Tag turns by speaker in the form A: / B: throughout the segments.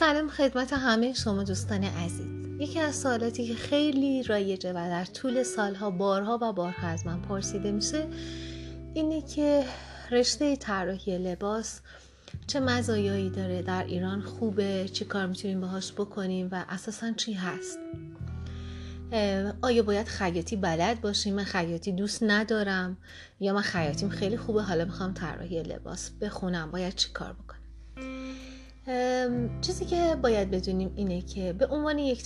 A: سلام خدمت همه شما دوستان عزیز. یکی از سوالاتی که خیلی رایجه و در طول سالها بارها و بارها از من پرسیده میشه اینه که رشته طراحی لباس چه مزایایی داره؟ در ایران خوبه؟ چی کار می‌تونیم باهاش بکنیم؟ و اساسا چی هست؟ آیا باید خیاطی بلد باشیم؟ من خیاطی دوست ندارم یا من خیاطیم خیلی خوبه حالا می‌خوام طراحی لباس بخونم. باید چی کار بکنم؟ چیزی که باید بدونیم اینه که به عنوان یک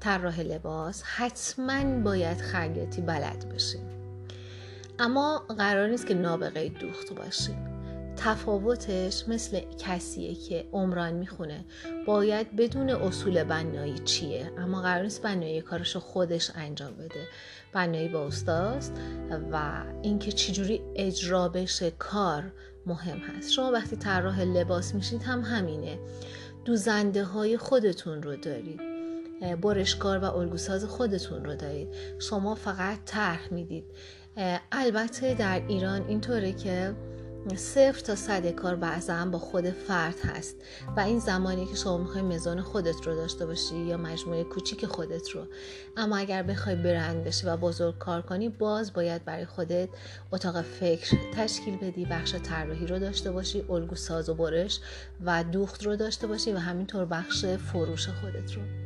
A: طراح لباس حتما باید خیاطی بلد باشیم. اما قرار نیست که نابغه دوخت باشیم. تفاوتش مثل کسیه که عمران می‌خونه. باید بدون اصول بنایی چیه؟ اما قرار نیست بنایی کارشو خودش انجام بده. بنایی با استاست و اینکه چجوری اجرا بشه کار مهم هست. شما وقتی طراح لباس میشید هم همینه. دوزنده های خودتون رو دارید. برشکار و الگوساز خودتون رو دارید. شما فقط طرح می‌دید. البته در ایران اینطوره که صفر تا صد کار بعضا با خود فرد هست. و این زمانی که شما می‌خوای مزان خودت رو داشته باشی یا مجموعه کوچیک خودت رو. اما اگر بخوای برند بشی و بزرگ کار کنی باز باید برای خودت اتاق فکر تشکیل بدی بخش طراحی رو داشته باشی الگو ساز و برش و دوخت رو داشته باشی و همینطور بخش فروش خودت رو.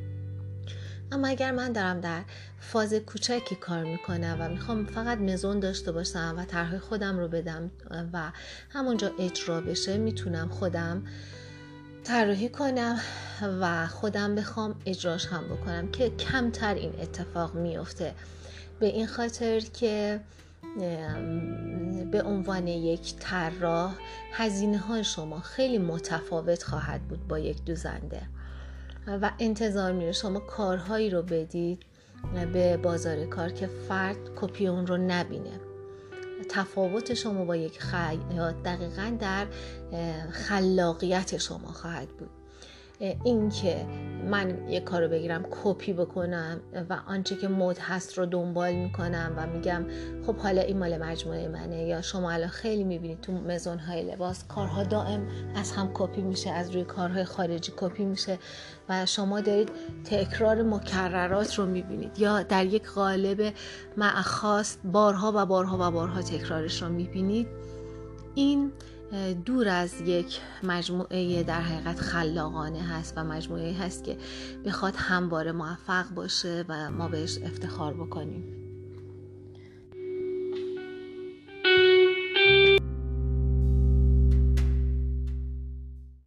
A: اما اگر من دارم در فاز کوچکی کار می‌کنم و می‌خوام فقط مزون داشته باشم و طرح خودم رو بدم و همونجا اجرا بشه می‌تونم خودم طراحی کنم و خودم بخوام اجراش هم بکنم که کمتر این اتفاق میفته به این خاطر که به عنوان یک طراح هزینه های شما خیلی متفاوت خواهد بود با یک دوزنده. و انتظار میره شما کارهایی رو بدید به بازار کار که فرد کپی اون رو نبینه. تفاوت شما با یک خیاط دقیقا در خلاقیت شما خواهد بود. اینکه من یه کارو بگیرم کپی بکنم و آنچه که مد هست رو دنبال می‌کنم و میگم خب حالا این مال مجموعه منه یا شما الان خیلی می‌بینید تو مزون های لباس کارها دائم از هم کپی میشه از روی کارهای خارجی کپی میشه و شما دارید تکرار مکررات رو می‌بینید یا در یک قالب معخاست بارها و بارها و بارها تکرارش رو می‌بینید. این دور از یک مجموعه در حقیقت خلاقانه هست و مجموعه هست که بخواد همواره موفق باشه و ما بهش افتخار بکنیم.